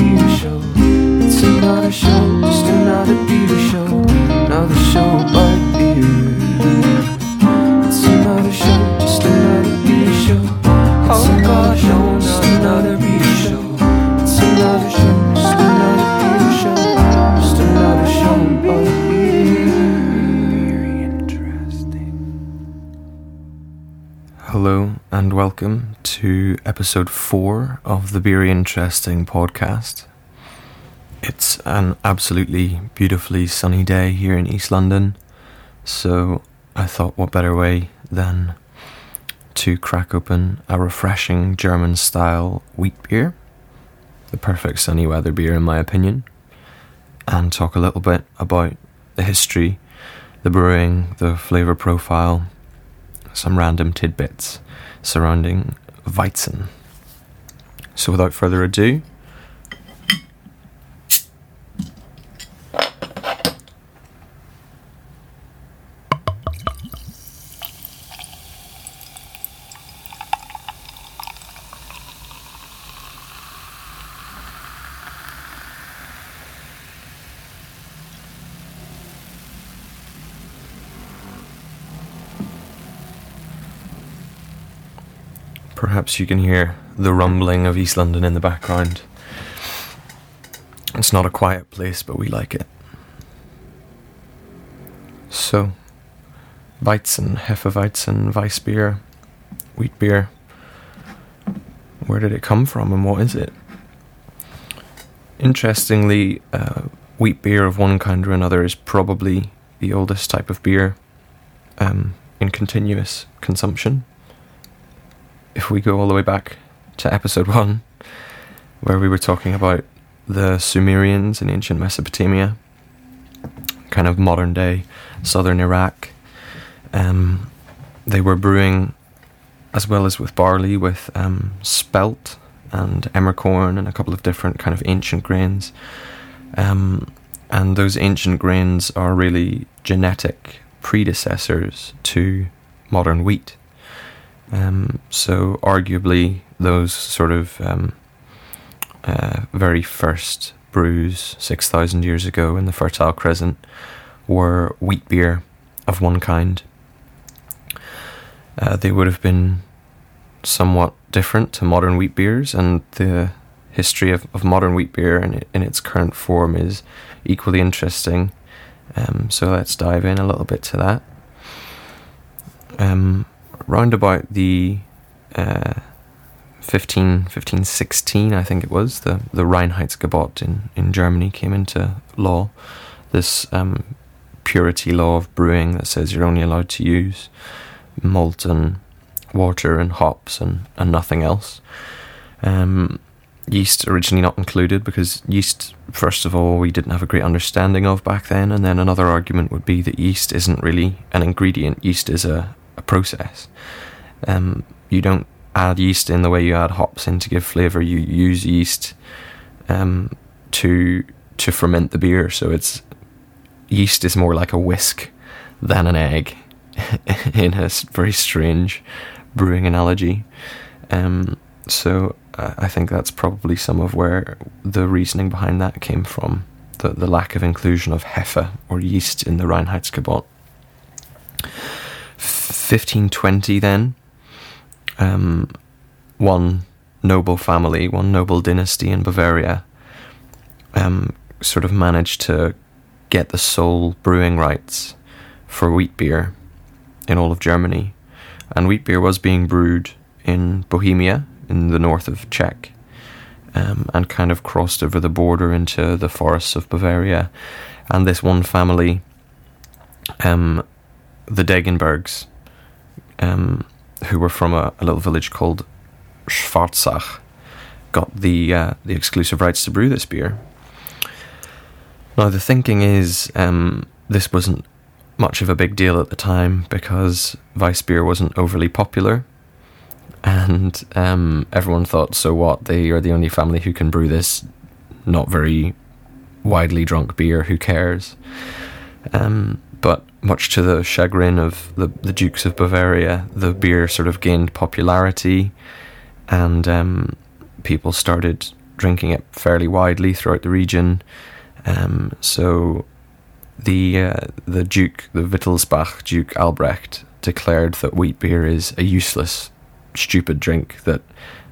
beer show. Welcome to episode four of the Very Interesting podcast. It's an absolutely beautifully sunny day here in East London, so I thought what better way than to crack open a refreshing German style wheat beer, the perfect sunny weather beer in my opinion, and talk a little bit about the history, the brewing, the flavour profile, some random tidbits surrounding Weizen. So, without further ado, perhaps you can hear the rumbling of East London in the background. It's not a quiet place, but we like it. So, Weizen, Hefeweizen, Weissbier, wheat beer. Where did it come from and what is it? Interestingly, uh, wheat beer of one kind or another is probably the oldest type of beer um, in continuous consumption. If we go all the way back to episode one, where we were talking about the Sumerians in ancient Mesopotamia, kind of modern day southern Iraq. Um, they were brewing, as well as with barley, with um, spelt and emmercorn and a couple of different kind of ancient grains. Um, and those ancient grains are really genetic predecessors to modern wheat. Um, so, arguably, those sort of um, uh, very first brews 6,000 years ago in the Fertile Crescent were wheat beer of one kind. Uh, they would have been somewhat different to modern wheat beers, and the history of, of modern wheat beer in, in its current form is equally interesting. Um, so let's dive in a little bit to that. Um, round about the uh, 15, 1516, I think it was, the, the Reinheitsgebot in, in Germany came into law. This um, purity law of brewing that says you're only allowed to use malt and water and hops and, and nothing else. Um, yeast originally not included because yeast, first of all, we didn't have a great understanding of back then. And then another argument would be that yeast isn't really an ingredient, yeast is a, a process. Um, you don't add yeast in the way you add hops in to give flavour. You use yeast um, to to ferment the beer. So it's yeast is more like a whisk than an egg in a very strange brewing analogy. Um, so I think that's probably some of where the reasoning behind that came from. The, the lack of inclusion of Hefe or yeast in the Reinheitsgebot. 1520 then, um, one noble family, one noble dynasty in Bavaria, um, sort of managed to get the sole brewing rights for wheat beer in all of Germany. And wheat beer was being brewed in Bohemia, in the north of Czech, um, and kind of crossed over the border into the forests of Bavaria. And this one family, um, the Degenbergs, um, who were from a, a, little village called Schwarzach, got the uh, the exclusive rights to brew this beer. Now the thinking is um, this wasn't much of a big deal at the time because Weissbier wasn't overly popular, and um, everyone thought, so what? They are the only family who can brew this not very widely drunk beer. Who cares? Um, but much to the chagrin of the, the Dukes of Bavaria, the beer sort of gained popularity, and um, people started drinking it fairly widely throughout the region. Um, so the uh, the Duke, the Wittelsbach Duke Albrecht, declared that wheat beer is a useless, stupid drink that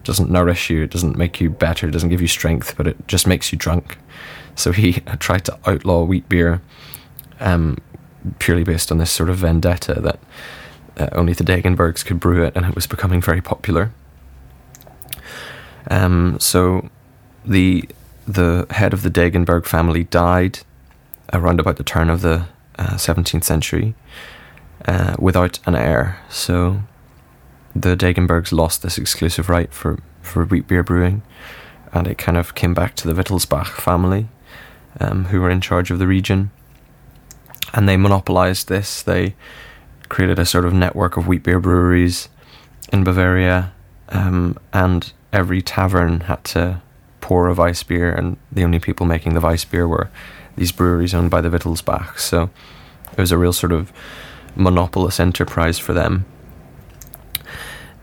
doesn't nourish you, it doesn't make you better, it doesn't give you strength, but it just makes you drunk. So he tried to outlaw wheat beer, um, purely based on this sort of vendetta that uh, only the Degenbergs could brew it, and it was becoming very popular. Um, so the the head of the Degenberg family died around about the turn of the uh, 17th century uh, without an heir. So the Degenbergs lost this exclusive right for, for wheat beer brewing, and it kind of came back to the Wittelsbach family, um, who were in charge of the region. And they monopolized this. They created a sort of network of wheat beer breweries in Bavaria, um, and every tavern had to pour a Weiss beer, and the only people making the Weiss beer were these breweries owned by the Wittelsbach. So it was a real sort of monopolist enterprise for them.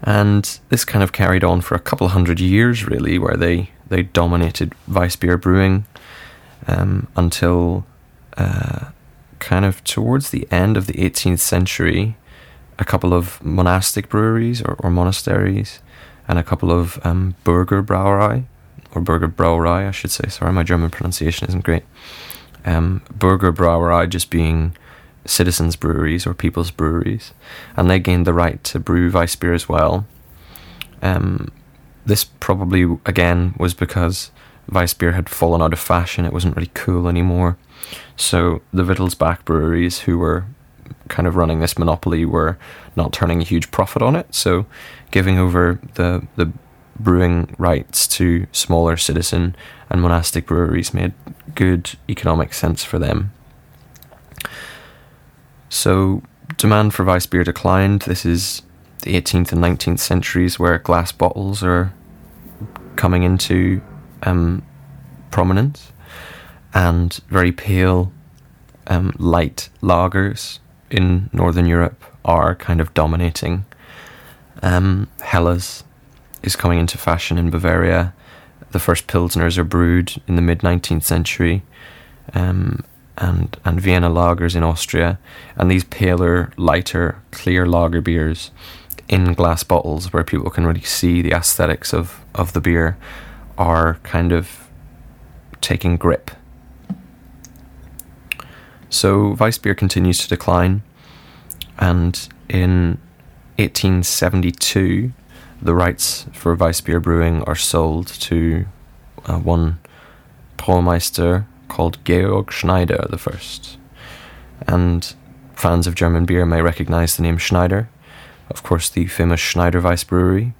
And this kind of carried on for a couple hundred years, really, where they, they dominated Weissbier brewing um, until uh, kind of towards the end of the 18th century. A couple of monastic breweries or, or monasteries and a couple of um, Burger Brauerei, or Burger Brauerei, I should say. Sorry, my German pronunciation isn't great. Um, Burger Brauerei just being citizens' breweries or people's breweries, and they gained the right to brew Weiss beer as well. Um, this probably again was because Weiss beer had fallen out of fashion; it wasn't really cool anymore. So the Wittelsbach breweries, who were kind of running this monopoly, were not turning a huge profit on it. So giving over the the brewing rights to smaller citizen and monastic breweries made good economic sense for them. So demand for Weiss beer declined. This is the 18th and 19th centuries where glass bottles are coming into um, prominence, and very pale, um, light lagers in Northern Europe are kind of dominating. Um, Helles is coming into fashion in Bavaria. The first Pilsners are brewed in the mid 19th century. Um, and, and Vienna lagers in Austria, and these paler, lighter, clear lager beers in glass bottles where people can really see the aesthetics of, of the beer are kind of taking grip. So Weiss beer continues to decline, and in 1872, the rights for Weiss beer brewing are sold to uh, one Braumeister called Georg Schneider the First. And fans of German beer may recognize the name Schneider, of course, the famous Schneider Weiss brewery.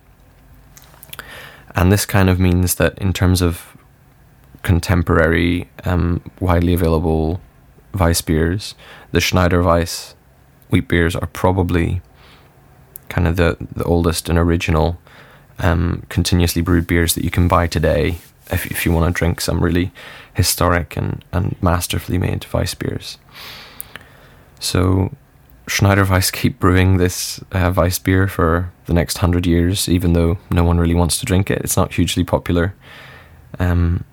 And this kind of means that, in terms of contemporary, um, widely available Weiss beers, the Schneider Weiss wheat beers are probably kind of the, the oldest and original um, continuously brewed beers that you can buy today if, if you want to drink some really historic and, and masterfully made Weiss beers. So Schneider Weiss keep brewing this uh, Weiss beer for the next hundred years, even though no one really wants to drink it. It's not hugely popular. Um,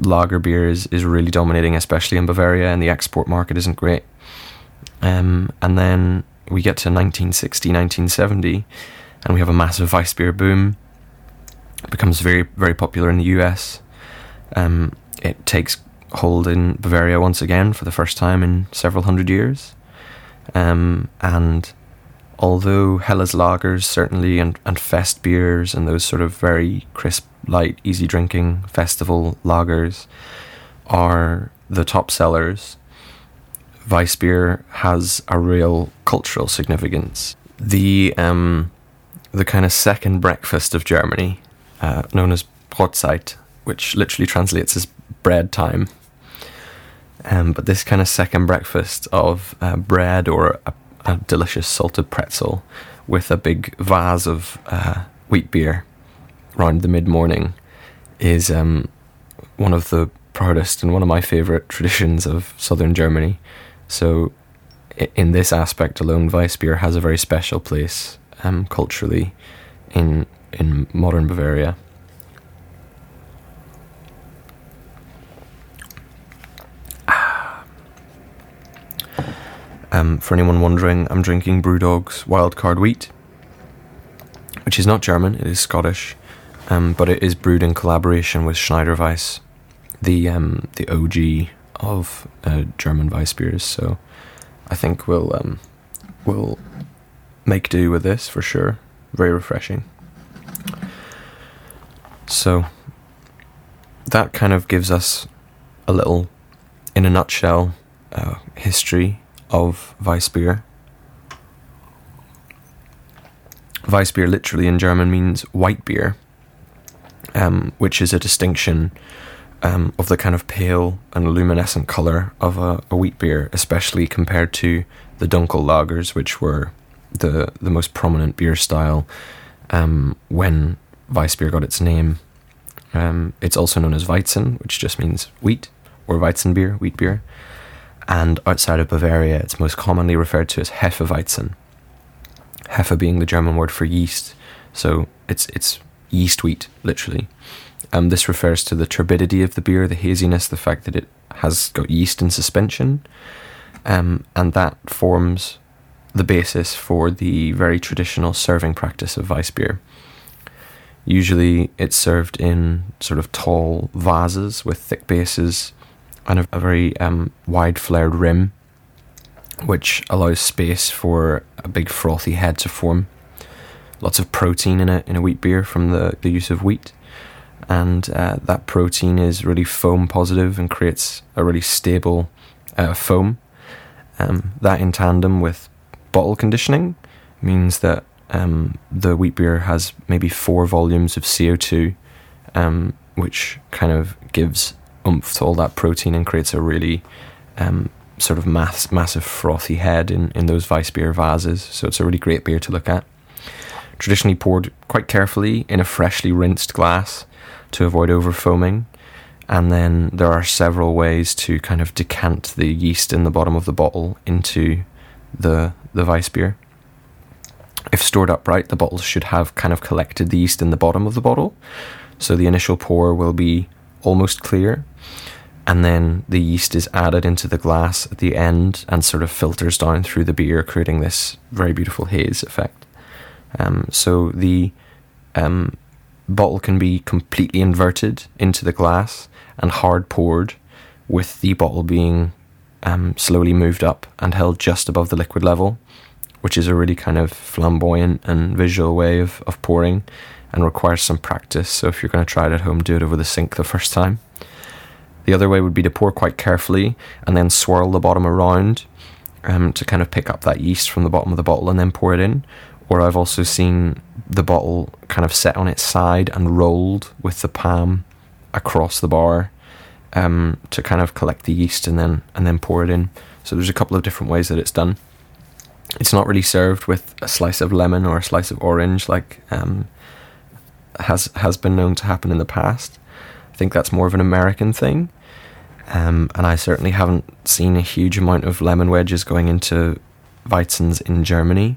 lager beer is, is really dominating, especially in Bavaria, and the export market isn't great. Um, and then we get to 1960, 1970, and we have a massive Weiss beer boom. It becomes very, very popular in the US. Um, it takes hold in Bavaria once again for the first time in several hundred years. Um, and although Helles lagers certainly and, and fest beers and those sort of very crisp, light, easy drinking festival lagers are the top sellers, Weiss beer has a real cultural significance. The um, the kind of second breakfast of Germany, uh, known as Brotzeit, which literally translates as bread time. Um, but this kind of second breakfast of uh, bread or a, a, delicious salted pretzel with a big vase of uh, wheat beer around the mid morning is um, one of the proudest and one of my favourite traditions of southern Germany. So, in this aspect alone, Weissbier has a very special place um, culturally in in modern Bavaria. Ah. Um, for anyone wondering, I'm drinking Brewdog's Wild Card Wheat, which is not German, it is Scottish um, but it is brewed in collaboration with Schneider Weiss, the um, the OG of uh, German Weiss beers. So I think we'll um, we'll make do with this for sure. Very refreshing. So that kind of gives us a little, in a nutshell, uh, history of Weissbier. Weissbier literally in German means white beer, um, which is a distinction um, of the kind of pale and luminescent colour of a, a, wheat beer, especially compared to the Dunkel lagers, which were the, the most prominent beer style um, when Weissbier got its name. Um, it's also known as Weizen, which just means wheat, or Weizenbier, wheat beer. And outside of Bavaria, it's most commonly referred to as Hefeweizen. Hefe being the German word for yeast, so it's it's yeast wheat, literally. Um, this refers to the turbidity of the beer, the haziness, the fact that it has got yeast in suspension, um, and that forms the basis for the very traditional serving practice of Weissbier. Usually, it's served in sort of tall vases with thick bases and a, a very um, wide flared rim, which allows space for a big frothy head to form. Lots of protein in a in a wheat beer from the, the use of wheat, and uh, that protein is really foam positive and creates a really stable uh, foam. Um, that in tandem with bottle conditioning means that um, the wheat beer has maybe four volumes of CO2, um, which kind of gives oomph to all that protein and creates a really um, sort of mass, massive frothy head in, in those Weiss beer vases. So it's a really great beer to look at. Traditionally poured quite carefully in a freshly rinsed glass to avoid over foaming. And then there are several ways to kind of decant the yeast in the bottom of the bottle into the the Weiss beer. If stored upright, the bottles should have kind of collected the yeast in the bottom of the bottle. So the initial pour will be almost clear, and then the yeast is added into the glass at the end and sort of filters down through the beer, creating this very beautiful haze effect. Um, so the um, bottle can be completely inverted into the glass and hard poured, with the bottle being um, slowly moved up and held just above the liquid level, which is a really kind of flamboyant and visual way of, of pouring and requires some practice. So if you're going to try it at home, do it over the sink the first time. The other way would be to pour quite carefully and then swirl the bottom around um, to kind of pick up that yeast from the bottom of the bottle and then pour it in. Or I've also seen the bottle kind of set on its side and rolled with the palm across the bar um, to kind of collect the yeast and then and then pour it in. So there's a couple of different ways that it's done. It's not really served with a slice of lemon or a slice of orange like um, has has been known to happen in the past. I think that's more of an American thing. Um, and I certainly haven't seen a huge amount of lemon wedges going into Weizens in Germany.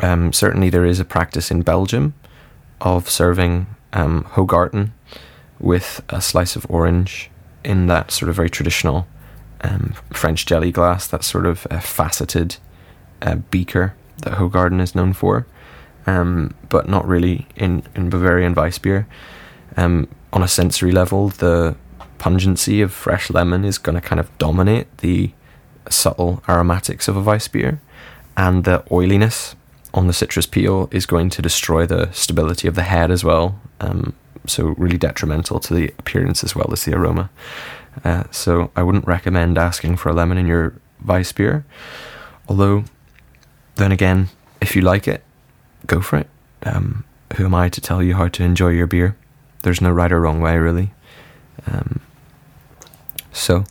Um, certainly, there is a practice in Belgium of serving um, Hoegaarden with a slice of orange in that sort of very traditional um, French jelly glass, that sort of uh, faceted uh, beaker that Hoegaarden is known for, um, but not really in, in Bavarian Weissbier. Um, on a sensory level, the pungency of fresh lemon is going to kind of dominate the subtle aromatics of a Weissbier, and the oiliness on the citrus peel is going to destroy the stability of the head as well. Um, so really detrimental to the appearance as well as the aroma. Uh, so I wouldn't recommend asking for a lemon in your Weiss beer. Although, then again, if you like it, go for it. Um, who am I to tell you how to enjoy your beer? There's no right or wrong way, really. Um, so,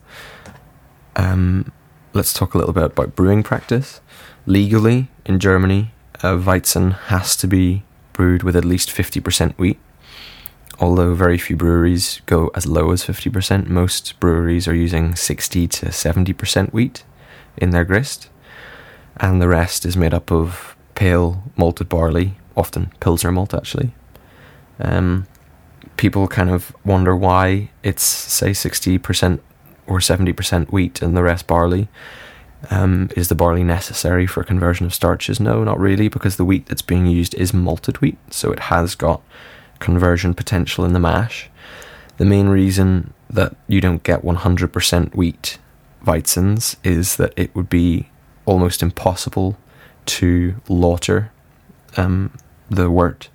um, let's talk a little bit about brewing practice. Legally, in Germany, a Weizen has to be brewed with at least 50% wheat although very few breweries go as low as 50%, most breweries are using 60 to 70% wheat in their grist, and the rest is made up of pale malted barley, often Pilsner malt actually. Um, people kind of wonder why it's, say, 60% or 70% wheat and the rest barley. Um, is the barley necessary for conversion of starches? No, not really, because the wheat that's being used is malted wheat, so it has got conversion potential in the mash. The main reason that you don't get 100% wheat Weizens is that it would be almost impossible to lauter um, the wort.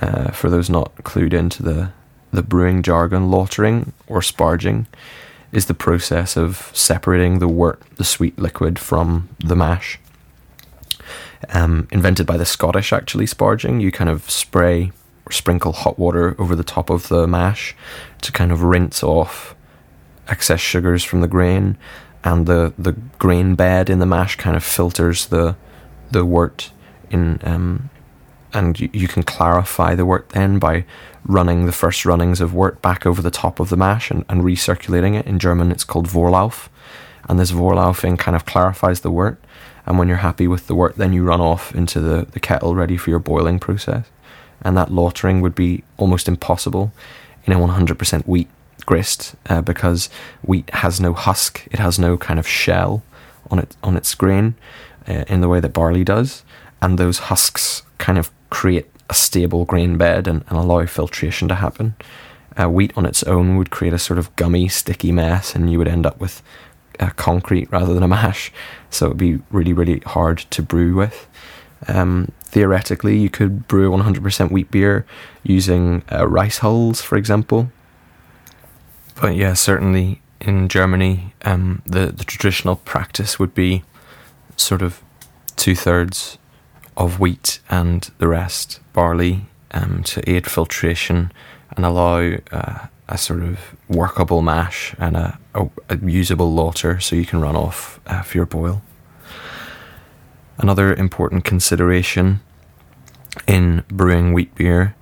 Uh, for those not clued into the, the brewing jargon, lautering or sparging is the process of separating the wort, the sweet liquid, from the mash. Um, invented by the Scottish, actually, sparging. You kind of spray or sprinkle hot water over the top of the mash to kind of rinse off excess sugars from the grain, and the, the grain bed in the mash kind of filters the the wort in um, and you, you, can clarify the wort then by running the first runnings of wort back over the top of the mash and, and recirculating it. In German, it's called Vorlauf, and this Vorlaufing kind of clarifies the wort. And when you're happy with the wort, then you run off into the, the kettle ready for your boiling process. And that lautering would be almost impossible in a 100% wheat grist uh, because wheat has no husk, it has no kind of shell on it on its grain uh, in the way that barley does, and those husks kind of create a stable grain bed and, and allow filtration to happen. Uh, wheat on its own would create a sort of gummy, sticky mess, and you would end up with uh, concrete rather than a mash. So it would be really, really hard to brew with. Um, theoretically, you could brew 100% wheat beer using uh, rice hulls, for example. But yeah, certainly in Germany, um, the, the traditional practice would be sort of two thirds of wheat and the rest barley um, to aid filtration and allow uh, a sort of workable mash and a, a, a, usable lauter so you can run off uh, for your boil. Another important consideration in brewing wheat beer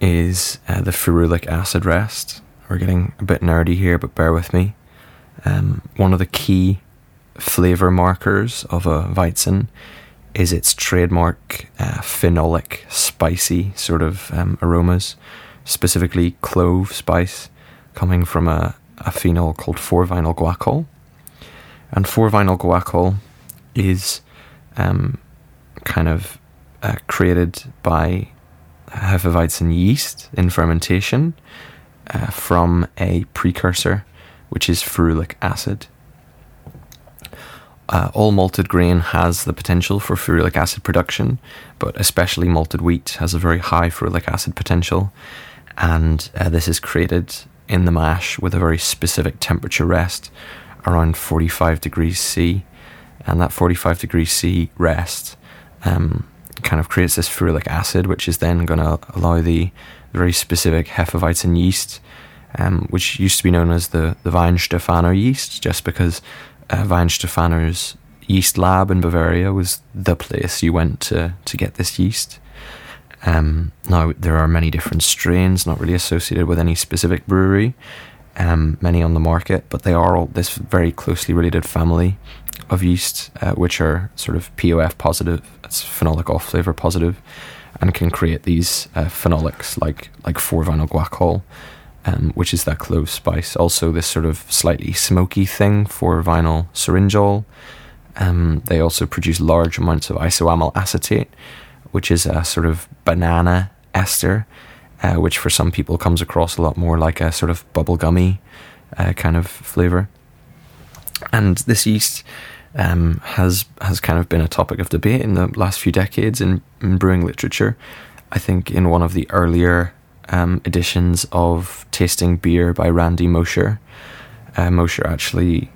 is uh, the ferulic acid rest. We're getting a bit nerdy here, but bear with me. Um, one of the key flavour markers of a Weizen is its trademark uh, phenolic, spicy sort of um, aromas, specifically clove spice, coming from a, a phenol called 4-vinyl guaiacol. And 4-vinyl guaiacol is um, kind of uh, created by Hefeweizen yeast in fermentation uh, from a precursor, which is ferulic acid uh, all malted grain has the potential for ferulic acid production, but especially malted wheat has a very high ferulic acid potential, and uh, this is created in the mash with a very specific temperature rest around 45 degrees C, and that 45 degrees C rest um, kind of creates this ferulic acid, which is then going to allow the very specific Hefeweizen yeast, um, which used to be known as the, the Weihenstephaner yeast, just because uh, Weihenstephaner's yeast lab in Bavaria was the place you went to, to get this yeast. Um, now, there are many different strains, not really associated with any specific brewery, um, many on the market, but they are all this very closely related family of yeast, uh, which are sort of POF positive, it's phenolic off flavor positive, and can create these uh, phenolics like like 4-vinyl guaiacol, um, which is that clove spice. Also, this sort of slightly smoky thing 4-vinyl syringol. Um, they also produce large amounts of isoamyl acetate, which is a sort of banana ester, uh, which for some people comes across a lot more like a sort of bubblegummy uh, kind of flavor. And this yeast um, has has kind of been a topic of debate in the last few decades in, in brewing literature. I think in one of the earlier um, editions of Tasting Beer by Randy Mosher. Uh, Mosher actually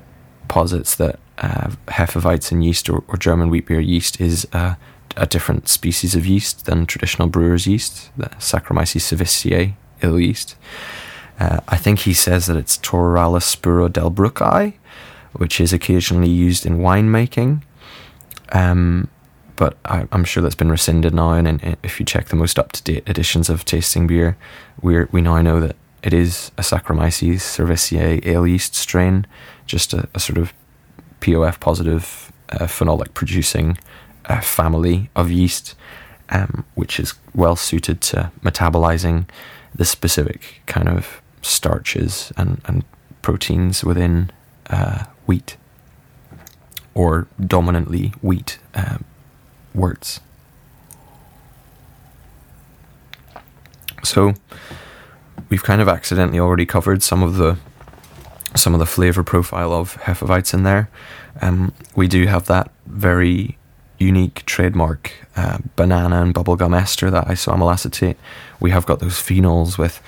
posits that uh, Hefeweizen yeast or, or, German wheat beer yeast is uh, a different species of yeast than traditional brewer's yeast, the Saccharomyces cerevisiae ale yeast. Uh, I think he says that it's Torulaspora delbrueckii, which is occasionally used in winemaking. Um, but I, am sure that's been rescinded now. And if you check the most up to date editions of Tasting Beer, we we now know that it is a Saccharomyces cerevisiae ale yeast strain, just a, a sort of POF positive uh, phenolic producing uh, family of yeast, um, which is well suited to metabolizing the specific kind of starches and, and proteins within uh, wheat or dominantly wheat uh, worts. So we've kind of accidentally already covered some of the some of the flavor profile of Hefeweizen in there. Um, we do have that very unique trademark uh, banana and bubblegum ester, that isoamyl acetate. We have got those phenols with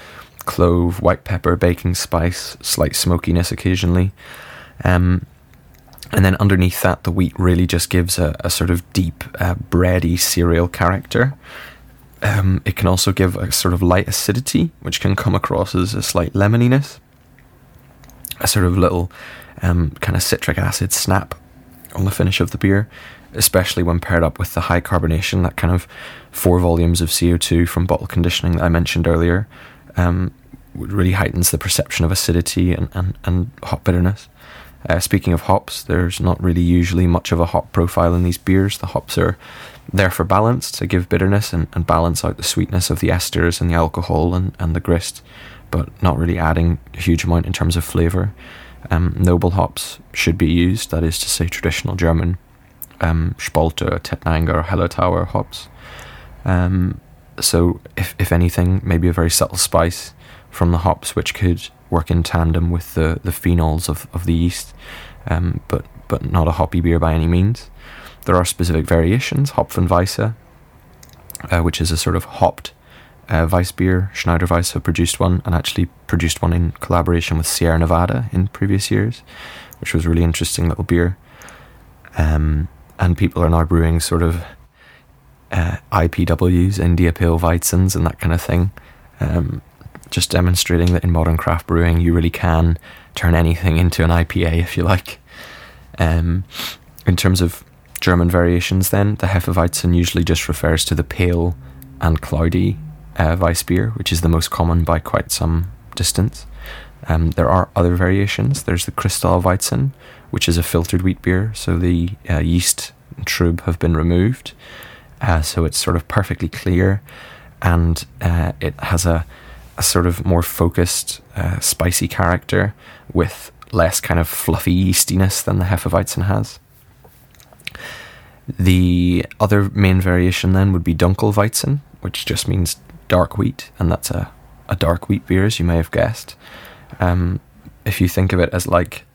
clove, white pepper, baking spice, slight smokiness occasionally. Um, and then underneath that, the wheat really just gives a, a sort of deep, uh, bready cereal character. Um, it can also give a sort of light acidity, which can come across as a slight lemoniness, a sort of little um, kind of citric acid snap on the finish of the beer, especially when paired up with the high carbonation, that kind of four volumes of CO2 from bottle conditioning that I mentioned earlier, um, really heightens the perception of acidity and, and, and hop bitterness. Uh, speaking of hops, there's not really usually much of a hop profile in these beers. The hops are there for balance to give bitterness and, and balance out the sweetness of the esters and the alcohol and, and the grist, but not really adding a huge amount in terms of flavour. Um, noble hops should be used, that is to say, traditional German um, Spalter, Tettnanger, or Hallertauer hops. Um, so, if, if anything, maybe a very subtle spice from the hops, which could work in tandem with the, the phenols of, of the yeast, um, but, but not a hoppy beer by any means. There are specific variations, Hopfenweisse, uh, which is a sort of hopped uh, Weiss beer. Schneider Weiss have produced one and actually produced one in collaboration with Sierra Nevada in previous years, which was really interesting little beer. Um, and people are now brewing sort of uh, IPWs, India Pale Weizens, and that kind of thing. Um, just demonstrating that in modern craft brewing, you really can turn anything into an IPA if you like. Um, in terms of German variations, then, the Hefeweizen usually just refers to the pale and cloudy uh, Weissbier, which is the most common by quite some distance. Um, there are other variations. There's the Kristallweizen, which is a filtered wheat beer, so the uh, yeast and trub have been removed. Uh, so it's sort of perfectly clear and uh, it has a, a sort of more focused, uh, spicy character with less kind of fluffy yeastiness than the Hefeweizen has. The other main variation then would be Dunkelweizen, which just means dark wheat, and that's a, a dark wheat beer, as you may have guessed. Um, if you think of it as like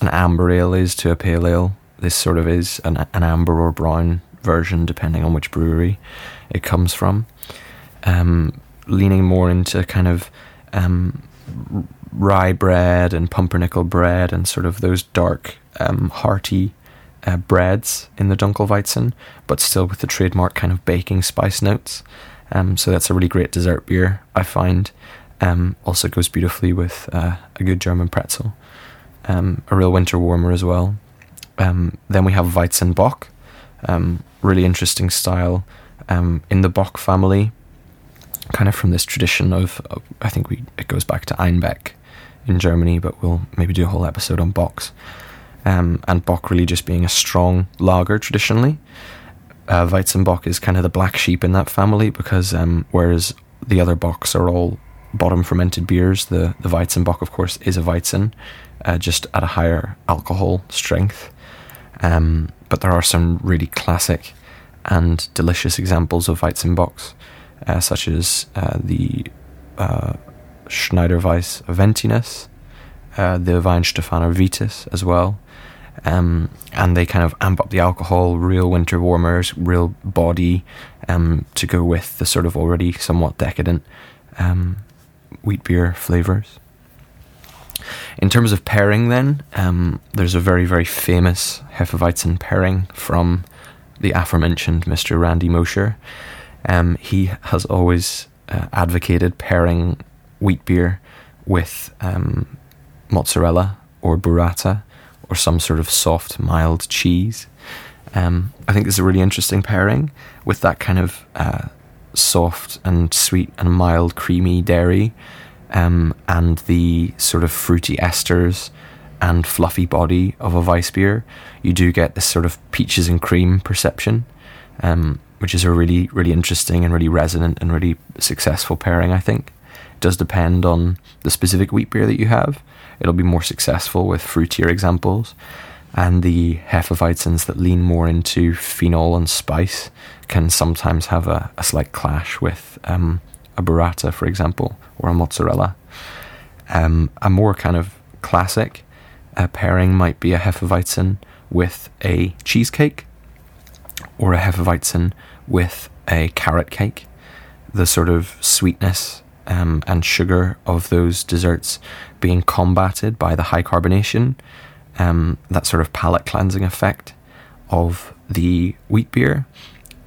an amber ale is to a pale ale, this sort of is an, an amber or brown version, depending on which brewery it comes from. Um, leaning more into kind of um, rye bread and pumpernickel bread and sort of those dark, um, hearty uh, breads in the Dunkelweizen, but still with the trademark kind of baking spice notes. Um, so that's a really great dessert beer, I find. Um, also goes beautifully with uh, a good German pretzel. Um, a real winter warmer as well. Um, then we have Weizenbock, really interesting style in the Bock family, kind of from this tradition of, of, I think we it goes back to Einbeck in Germany, but we'll maybe do a whole episode on Bocks. Um, and Bock really just being a strong lager traditionally. Uh, Weizenbock is kind of the black sheep in that family because um, whereas the other Bocks are all bottom fermented beers, the, the Weizenbock, of course, is a Weizen, uh, just at a higher alcohol strength. Um, but there are some really classic and delicious examples of Weizenbocks, uh, such as uh, the uh, Schneider Weiss Aventinus, uh, the Weihenstephaner Vitus as well. Um, and they kind of amp up the alcohol, real winter warmers, real body um, to go with the sort of already somewhat decadent um, wheat beer flavors. In terms of pairing, then, um, there's a very, very famous Hefeweizen pairing from the aforementioned Mr. Randy Mosher. Um, he has always uh, advocated pairing wheat beer with um, mozzarella or burrata or some sort of soft, mild cheese. Um, I think it's a really interesting pairing with that kind of uh, soft and sweet and mild, creamy dairy um, and the sort of fruity esters and fluffy body of a Weiss beer, you do get this sort of peaches and cream perception, um, which is a really, really interesting and really resonant and really successful pairing, I think. It does depend on the specific wheat beer that you have. It'll be more successful with fruitier examples. and the Hefeweizens that lean more into phenol and spice can sometimes have a, a slight clash with um, a burrata, for example, or a mozzarella. Um, a more kind of classic uh, pairing might be a Hefeweizen with a cheesecake or a Hefeweizen with a carrot cake. The sort of sweetness um, and sugar of those desserts being combated by the high carbonation, um, that sort of palate cleansing effect of the wheat beer,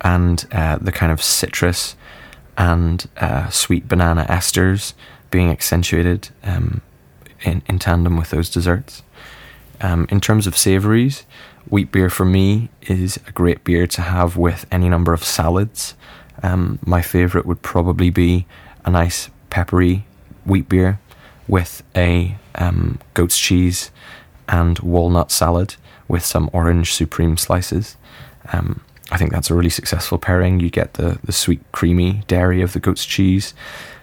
and uh, the kind of citrus and uh, sweet banana esters being accentuated um, in, in tandem with those desserts. Um, in terms of savouries, wheat beer for me is a great beer to have with any number of salads. Um, my favourite would probably be a nice peppery wheat beer with a um, goat's cheese and walnut salad with some orange supreme slices. Um, I think that's a really successful pairing. You get the, the sweet, creamy dairy of the goat's cheese,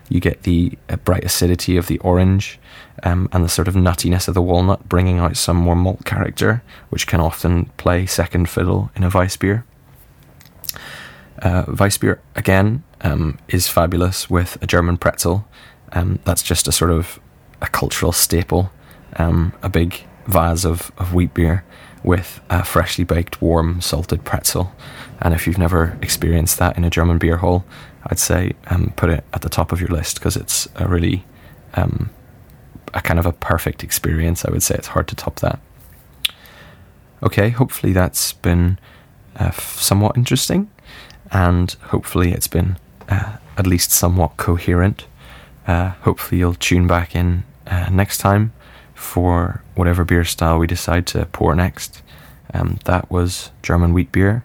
you get the uh, bright acidity of the orange, um, and the sort of nuttiness of the walnut, bringing out some more malt character, which can often play second fiddle in a Weiss beer. Uh, Weissbier, again, um, is fabulous with a German pretzel. Um, that's just a sort of a cultural staple. Um, a big vase of, of wheat beer with a freshly baked, warm, salted pretzel. And if you've never experienced that in a German beer hall, I'd say um, put it at the top of your list because it's a really um, a kind of a perfect experience. I would say it's hard to top that. Okay, hopefully that's been uh, somewhat interesting and hopefully it's been uh, at least somewhat coherent. Uh, hopefully you'll tune back in uh, next time for whatever beer style we decide to pour next. Um, that was German wheat beer,